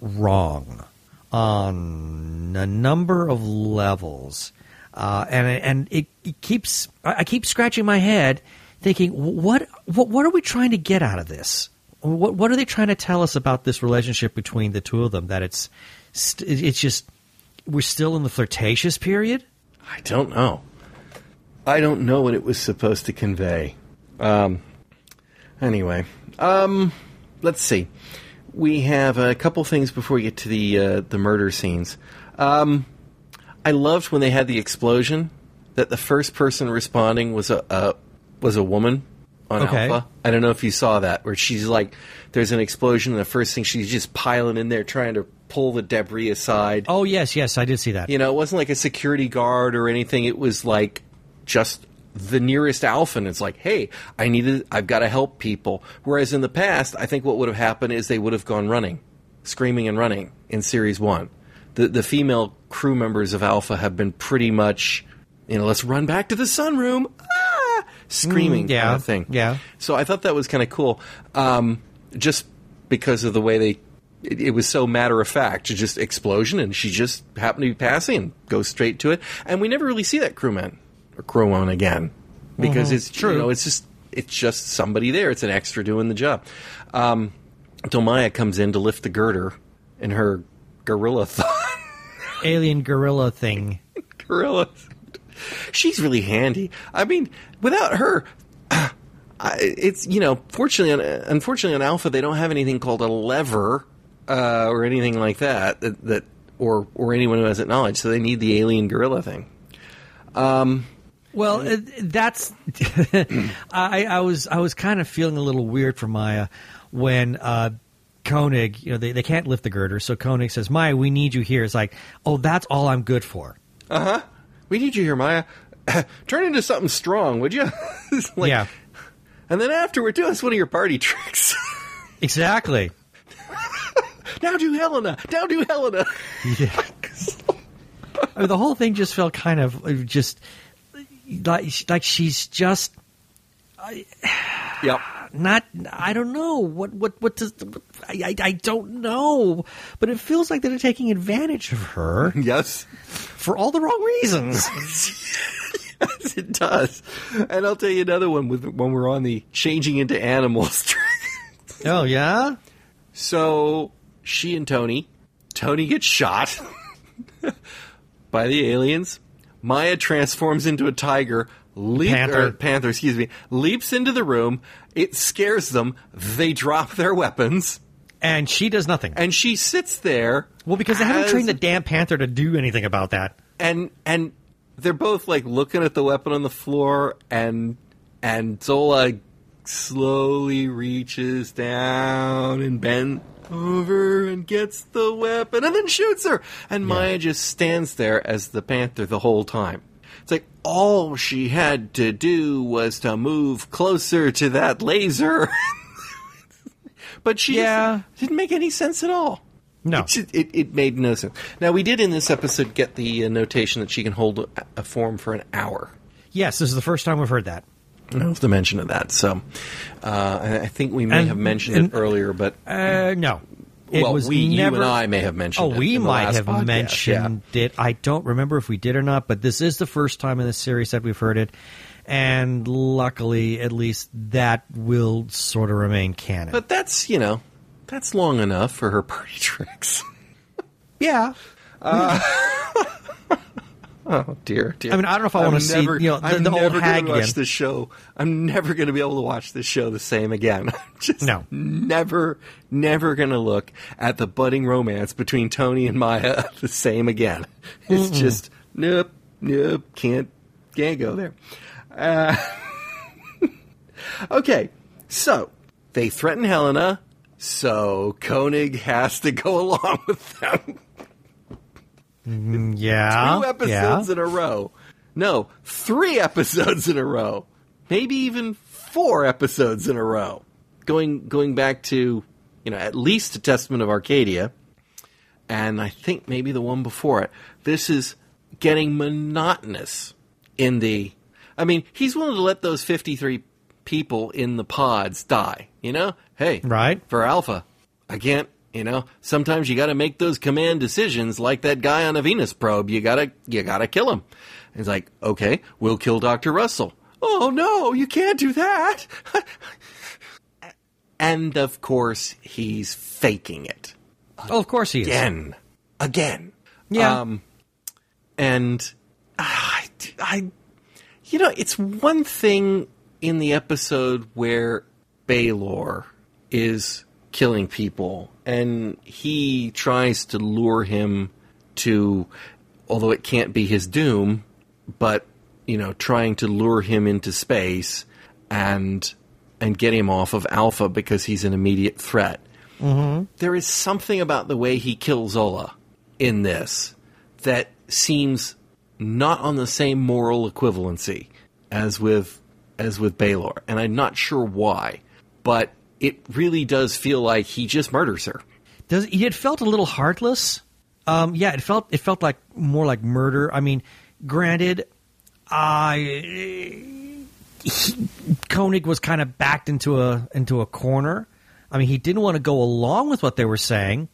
wrong on a number of levels, uh, and and it, it keeps I keep scratching my head, thinking what what what are we trying to get out of this? What what are they trying to tell us about this relationship between the two of them? That it's it's just we're still in the flirtatious period. I don't know. I don't know what it was supposed to convey. Um, anyway, um, let's see. We have a couple things before we get to the uh, the murder scenes. Um, I loved when they had the explosion that the first person responding was a, was a woman on Okay. Alpha. I don't know if you saw that where she's like, there's an explosion, and the first thing she's just piling in there trying to pull the debris aside. Oh yes, yes, I did see that. You know, it wasn't like a security guard or anything. It was like just the nearest alpha, and it's like, hey, I needed, I've got to help people. Whereas in the past, I think what would have happened is they would have gone running, screaming and running in series one. The the female crew members of Alpha have been pretty much, you know, let's run back to the sunroom, ah, screaming Mm, yeah, kind of thing. yeah. So I thought that was kind of cool, um, just because of the way they. It, it was so matter of fact, just explosion, and she just happened to be passing and goes straight to it. And we never really see that crewman or crewwoman again because it's True. You know, it's just it's just somebody there. It's an extra doing the job. Um, Domaya comes in to lift the girder in her gorilla thought. Alien gorilla thing. gorilla. She's really handy. I mean, without her, I, it's you know, fortunately, unfortunately, on Alpha they don't have anything called a lever uh, or anything like that, that that or or anyone who has that knowledge. So they need the alien gorilla thing. Well, that's I, I was I was kind of feeling a little weird for Maya when uh, Koenig, you know, they, they can't lift the girder, so Koenig says, "Maya, we need you here." It's like, oh, that's all I'm good for. Uh huh. We need you here, Maya. Turn into something strong, would you? Like- yeah, And then afterward, do us one of your party tricks. exactly. now do Helena. Now do Helena. Yeah. I mean, the whole thing just felt kind of uh, just like like she's just I, yep. not. I don't know what what what does I, I I don't know, but it feels like they're taking advantage of her Yes. for all the wrong reasons. Yes, it does. And I'll tell you another one with when we're on the changing into animals. oh yeah. so she and Tony, Tony gets shot. by the aliens. Maya transforms into a tiger, leap, Panther. panther, excuse me, leaps into the room. It scares them. They drop their weapons, And she does nothing. and she sits there. well, because they haven't trained the damn panther to do anything about that. and and they're both like looking at the weapon on the floor, and and Zola slowly reaches down and bends over and gets the weapon, and then shoots her. And Maya just stands there as the panther the whole time. It's like all she had to do was to move closer to that laser. but she Yeah. didn't make any sense at all. No. It, it, it made no sense. Now, we did in this episode get the uh, notation that she can hold a, a form for an hour. Yes, this is the first time we've heard that. That have to mention of that. So uh, I I think we may And- have mentioned and- it earlier, but Uh, no. It well, we, never, you and I may have mentioned Oh, it. we might have podcast, mentioned it. I don't remember if we did or not, but this is the first time in the series that we've heard it. And luckily, at least that will sort of remain canon. But that's, you know, that's long enough for her party tricks. yeah. Oh dear, dear. I mean, I don't know if I I'm wanna see, never- you know, the- I'm the old never hag gonna watch again. this show. I'm never going to be able to watch this show the same again. I'm just No. never, never going to look at the budding romance between Tony and Maya the same again. It's just nope, nope, can't, can't go there. Uh, okay, so they threaten Helena, so Koenig has to go along with them. Mm, yeah. two episodes yeah. in a row. No, three episodes in a row. Maybe even four episodes in a row. Going going back to, you know, at least a Testament of Arkadia, and I think maybe the one before it. This is getting monotonous in the I mean, he's willing to let those 53 people in the pods die, you know? Hey, Right. for Alpha. I can't, you know, sometimes you got to make those command decisions like that guy on a Venus probe. You got to you got to kill him. He's like, "Okay, we'll kill Dr. Russell." "Oh no, you can't do that." and of course, he's faking it. Oh, of course he is. Again. Again. Yeah. Um and I, I you know, it's one thing in the episode where Balor is killing people and he tries to lure him to although it can't be his doom, but you know, trying to lure him into space and and get him off of Alpha because he's an immediate threat. Mm-hmm. There is something about the way he kills Zola in this that seems not on the same moral equivalency as with as with Balor, and I'm not sure why, but it really does feel like he just murders her. Does it felt a little heartless? Um, yeah, it felt it felt like more like murder. I mean, granted, I he, Koenig was kind of backed into a into a corner. I mean, he didn't want to go along with what they were saying,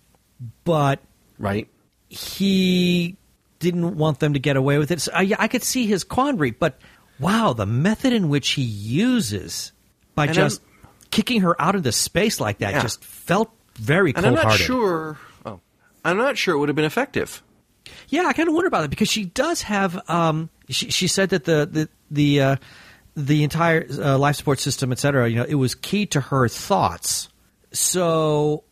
but Right? he didn't want them to get away with it. So, yeah, I could see his quandary, but wow, the method in which he uses by And just I'm- kicking her out into space like that Yeah. just felt very And I'm cold-hearted. not sure. Oh, I'm not sure it would have been effective. Yeah, I kind of wonder about it because she does have. Um, she, she said that the the the uh, the entire uh, life support system, et cetera, you know, it was key to her thoughts. So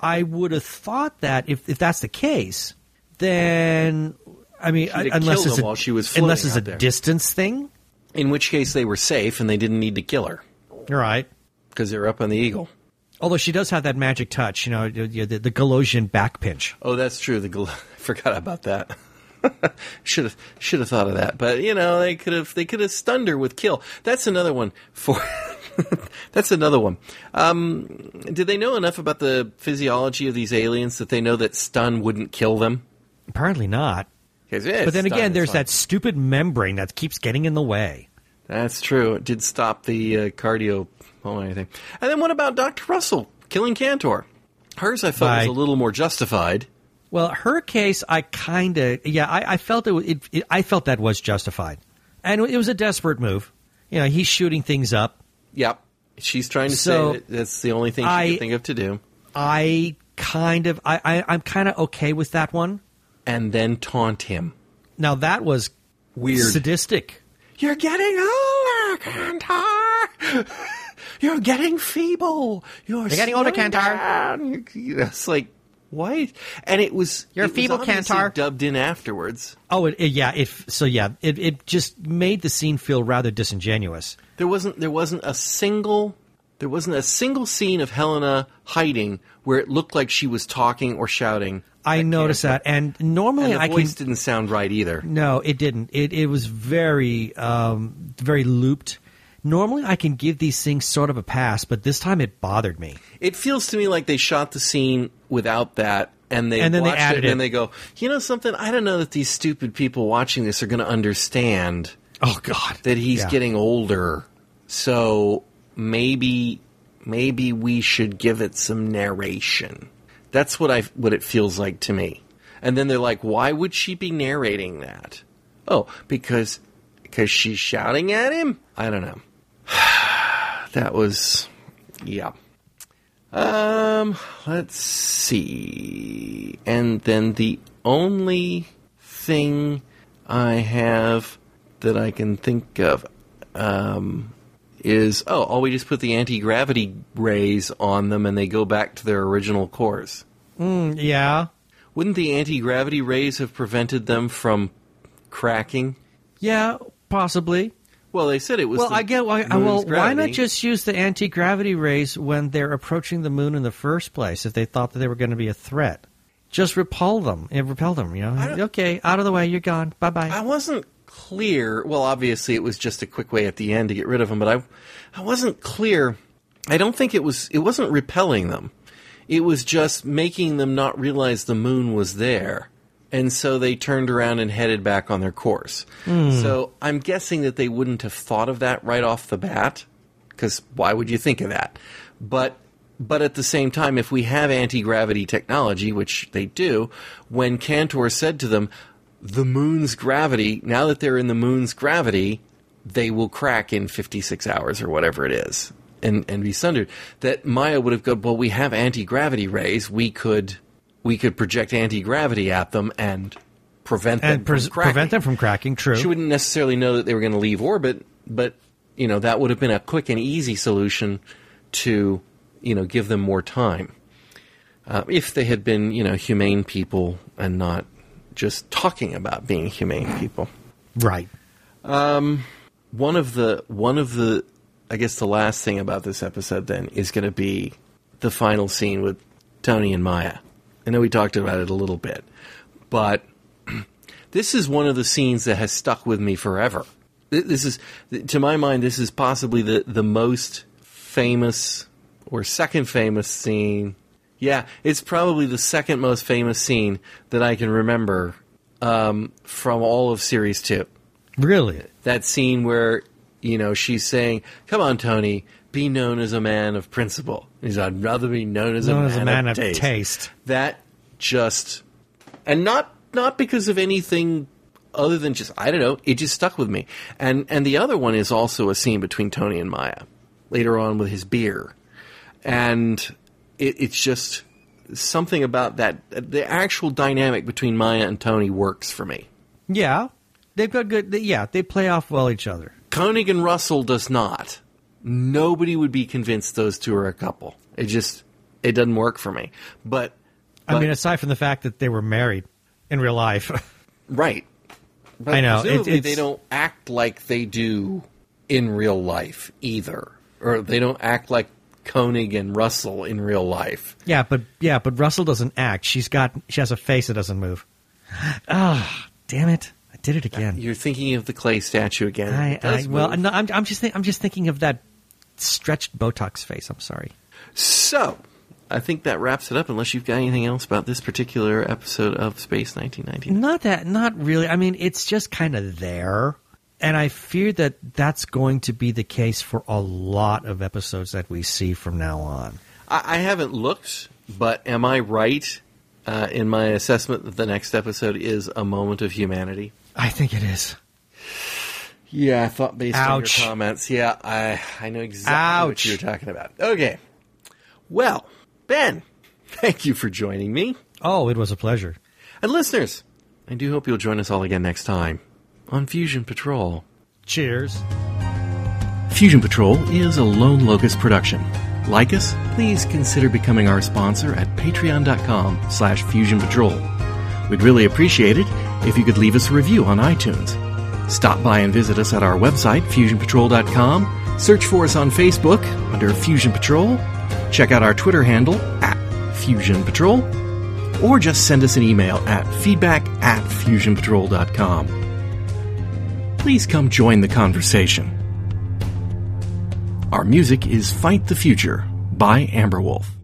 I would have thought that if if that's the case, then I mean, have unless it's a, while she was unless it's a there. distance thing, In which case, they were safe and they didn't need to kill her right? Because they're up on the Eagle. Although she does have that magic touch, you know, the, the Golosian back pinch. Oh, that's true. The forgot about that. should have should have thought of that. But you know, they could have they could have stunned her with kill. That's another one for. that's another one. Um, did they know enough about the physiology of these aliens that they know that stun wouldn't kill them? Apparently not. But then again, there's that stupid membrane that keeps getting in the way. That's true. It did stop the uh, cardio pulmonary thing. And then what about Dr. Russell killing Cantar? Hers, I felt, was a little more justified. Well, her case, I kind of, yeah, I, I felt it, it, it. I felt that was justified, and it was a desperate move. You know, he's shooting things up. Yep. She's trying to So, say that that's the only thing she I- could think of to do. I kind of, I, I I'm kind of okay with that one. and then taunt him. Now that was Weird. sadistic. You're getting older, Cantar. You're getting feeble. You're, getting older, slowing Cantar. down. You- It's like what? And it was You're it was feeble, obviously Cantar. Dubbed in afterwards. Oh, it, it- yeah. It, so yeah, it, it just made the scene feel rather disingenuous. There wasn't there wasn't a single there wasn't a single scene of Helena hiding where it looked like she was talking or shouting. I noticed that, and normally And the I voice can. didn't sound right either. No, it didn't. It it was very um, very looped. Normally I can give these things sort of a pass, but this time it bothered me. It feels to me like they shot the scene without that, and they And then they added it, and they go, you know something? I don't know that these stupid people watching this are going to understand Oh God, that he's Yeah. getting older. So maybe maybe we should give it some narration. That's what I what it feels like to me. And then they're like, why would she be narrating that? Oh, because because she's shouting at him? I don't know. that was yeah. Um, let's see. And then the only thing I have that I can think of um, is oh, oh, we just put the anti gravity rays on them and they go back to their original course. yeah, Wouldn't the anti gravity rays have prevented them from cracking? yeah, possibly. Well, they said it was. Well, the I get why. moon's Well, why not just use the anti gravity rays when they're approaching the moon in the first place? If they thought that they were going to be a threat, just repel them and repel them. You know, don't- okay, out of the way, you're gone. Bye bye. I wasn't clear. Well, obviously, it was just a quick way at the end to get rid of them, but I, I wasn't clear. I don't think it was. It wasn't repelling them. It was just making them not realize the moon was there, and so they turned around and headed back on their course. Hmm. So I'm guessing that they wouldn't have thought of that right off the bat, because why would you think of that? But but at the same time, if we have anti gravity technology, which they do, when Cantar said to them, the moon's gravity, now that they're in the moon's gravity, they will crack in 56 hours or whatever it is and, and be sundered. That Maya would have gone, well, we have anti gravity rays. We could, we could project anti gravity at them and prevent them and pre- from cracking. prevent them from cracking. True. She wouldn't necessarily know that they were going to leave orbit, but you know that would have been a quick and easy solution to you know give them more time uh, if they had been you know humane people and not just talking about being humane people. right. One of the one of the I guess the last thing about this episode then is going to be the final scene with Tony and Maya. I know we talked about it a little bit, but this is one of the scenes that has stuck with me forever. This is, to my mind, this is possibly the, the most famous or second famous scene. Yeah, it's probably the second most famous scene that I can remember um, from all of Series 2 Really. that scene where you know she's saying, "Come on, Tony, be known as a man of principle." He's, "I'd rather be known as, Known a, as man a man of, of taste. taste. That just, and not not because of anything other than just I don't know. It just stuck with me. And and the other one is also a scene between Tony and Maya later on with his beer, and it, it's just something about that. The actual dynamic between Maya and Tony works for me. Yeah. They've got good. Yeah, they play off well each other. Koenig and Russell does not. Nobody would be convinced those two are a couple. It just it doesn't work for me. But, I mean, aside from the fact that they were married in real life. right. But I know, it- presumably they don't act like they do in real life either, or they don't act like Koenig and Russell in real life. yeah, but yeah, but Russell doesn't act. She's got. She has a face that doesn't move. Ah, damn it! I did it again. You're thinking of the clay statue again. I, I well, no, I'm, I'm just think, I'm just thinking of that stretched Botox face. I'm sorry. So, I think that wraps it up. Unless you've got anything else about this particular episode of Space 1999. Not that, not really. I mean, it's just kind of there, and I fear that that's going to be the case for a lot of episodes that we see from now on. I, I haven't looked, but am I right uh, in my assessment that the next episode is a moment of humanity? I think it is. Yeah, I thought based Ouch. on your comments. Yeah, I I know exactly what you're talking about. Okay, well, Ben, thank you for joining me, Oh, it was a pleasure. and listeners, I do hope you'll join us all again next time on Fusion Patrol. Cheers. Fusion Patrol is a Lone Locust production. Like us, please consider becoming our sponsor at patreon.com slash Fusion Patrol. We'd really appreciate it if you could leave us a review on iTunes. Stop by and visit us at our website, fusionpatrol.com. Search for us on Facebook under Fusion Patrol. Check out our Twitter handle at Fusion Patrol. Or just send us an email at feedback at fusionpatrol.com. Please come join the conversation. Our music is Fight the Future by Amberwolf.